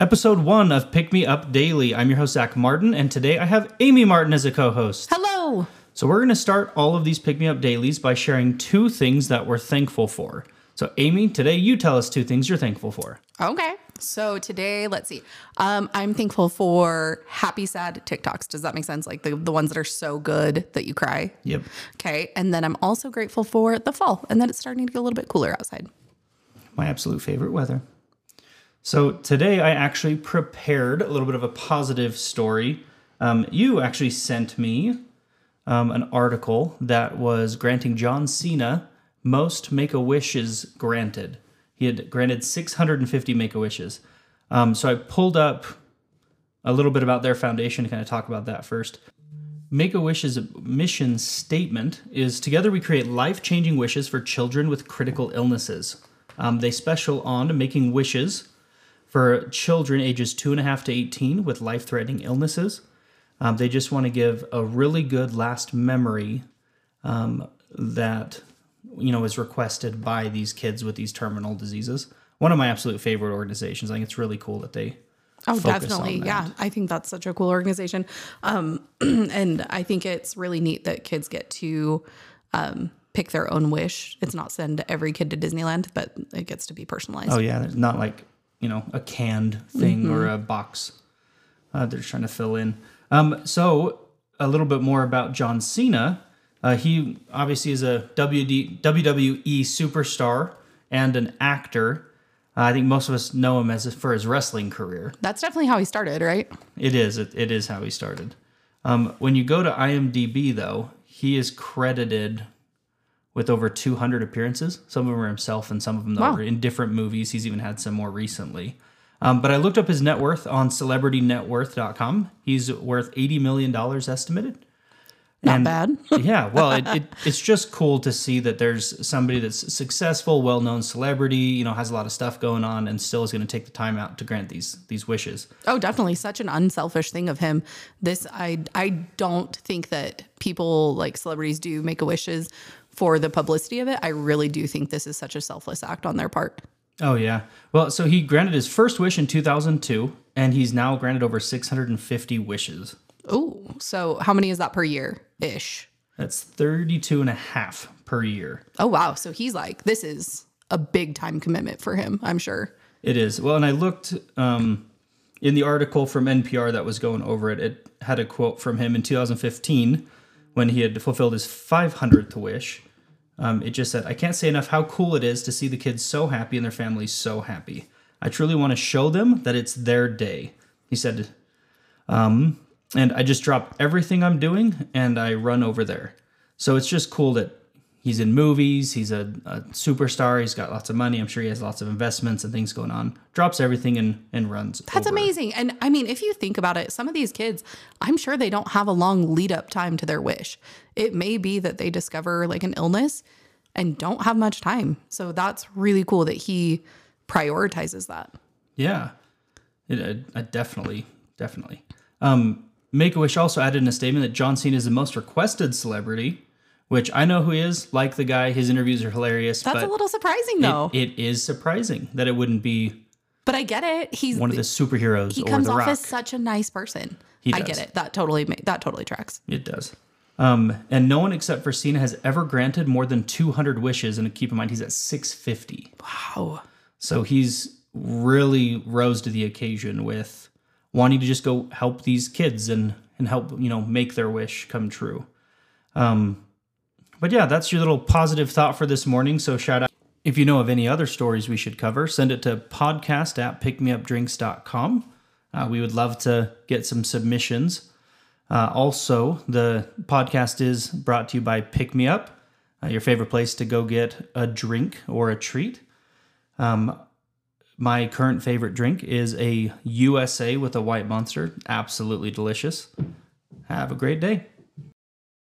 Episode one of Pick Me Up Daily. I'm your host, Zach Martin, and today I have Amy Martin as a co host. Hello. So, we're going to start all of these Pick Me Up Dailies by sharing two things that we're thankful for. So, Amy, today you tell us two things you're thankful for. Okay. So today, let's see. Um, I'm thankful for happy, sad TikToks. Does that make sense? Like the, the ones that are so good that you cry. Yep. Okay. And then I'm also grateful for the fall and that it's starting to get a little bit cooler outside. My absolute favorite weather. So, today I actually prepared a little bit of a positive story. Um, you actually sent me um, an article that was granting John Cena most Make a Wishes granted. He had granted 650 Make a Wishes. Um, so I pulled up a little bit about their foundation to kind of talk about that first. Make a Wish's mission statement is Together we create life changing wishes for children with critical illnesses. Um, they special on making wishes for children ages two and a half to 18 with life threatening illnesses. Um, they just want to give a really good last memory um, that you know is requested by these kids with these terminal diseases. One of my absolute favorite organizations. I think it's really cool that they. Oh, definitely. Yeah. I think that's such a cool organization. Um, and I think it's really neat that kids get to um, pick their own wish. It's not send every kid to Disneyland, but it gets to be personalized. Oh yeah, not like you know a canned thing or a box. Uh, they're trying to fill in. Um, so a little bit more about John Cena. Uh, he obviously is a WD, WWE superstar and an actor. Uh, I think most of us know him as for his wrestling career. That's definitely how he started, right? It is. It, it is how he started. Um, when you go to IMDb, though, he is credited with over 200 appearances. Some of them are himself, and some of them Wow. are in different movies. He's even had some more recently. Um, but I looked up his net worth on CelebrityNetWorth.com. He's worth 80 million dollars estimated. Not And- bad. yeah, well, it, it, it's just cool to see that there's somebody that's successful, well-known celebrity, you know, has a lot of stuff going on, and still is going to take the time out to grant these these wishes. Oh, definitely such an unselfish thing of him. This I I don't think that people like celebrities do make a wishes for the publicity of it. I really do think this is such a selfless act on their part. Oh yeah. Well, so he granted his first wish in 2002, and he's now granted over 650 wishes. Oh, so how many is that per year ish? That's 32 and a half per year. Oh wow, so he's like this is a big time commitment for him, I'm sure. It is. Well, and I looked um, in the article from NPR that was going over it. It had a quote from him in 2015 when he had fulfilled his 500th wish. Um, it just said, I can't say enough how cool it is to see the kids so happy and their families so happy. I truly want to show them that it's their day. He said, um, and I just drop everything I'm doing and I run over there. So it's just cool that he's in movies, he's a, a superstar, he's got lots of money. I'm sure he has lots of investments and things going on. Drops everything and, and runs. That's over. amazing. And I mean, if you think about it, some of these kids, I'm sure they don't have a long lead up time to their wish. It may be that they discover like an illness and don't have much time. So that's really cool that he prioritizes that. Yeah, it, definitely, definitely. Um, Make a Wish also added in a statement that John Cena is the most requested celebrity, which I know who he is. Like the guy, his interviews are hilarious. That's a little surprising though. it, it is surprising that it wouldn't be but I get it. He's one of the superheroes he comes off Rock. as such a nice person. He does. I get it. That totally that totally tracks. It does. Um, and no one except for Cena has ever granted more than 200 wishes. And keep in mind, he's at 650. Wow. So he's really rose to the occasion with wanting to just go help these kids and and help you know make their wish come true. Um, but yeah, that's your little positive thought for this morning. So shout out. If you know of any other stories we should cover, send it to podcast at pickmeupdrinks.com. Uh, we would love to get some submissions. Uh, also, the podcast is brought to you by Pick Me Up, uh, your favorite place to go get a drink or a treat. Um, my current favorite drink is a USA with a white monster. Absolutely delicious. Have a great day.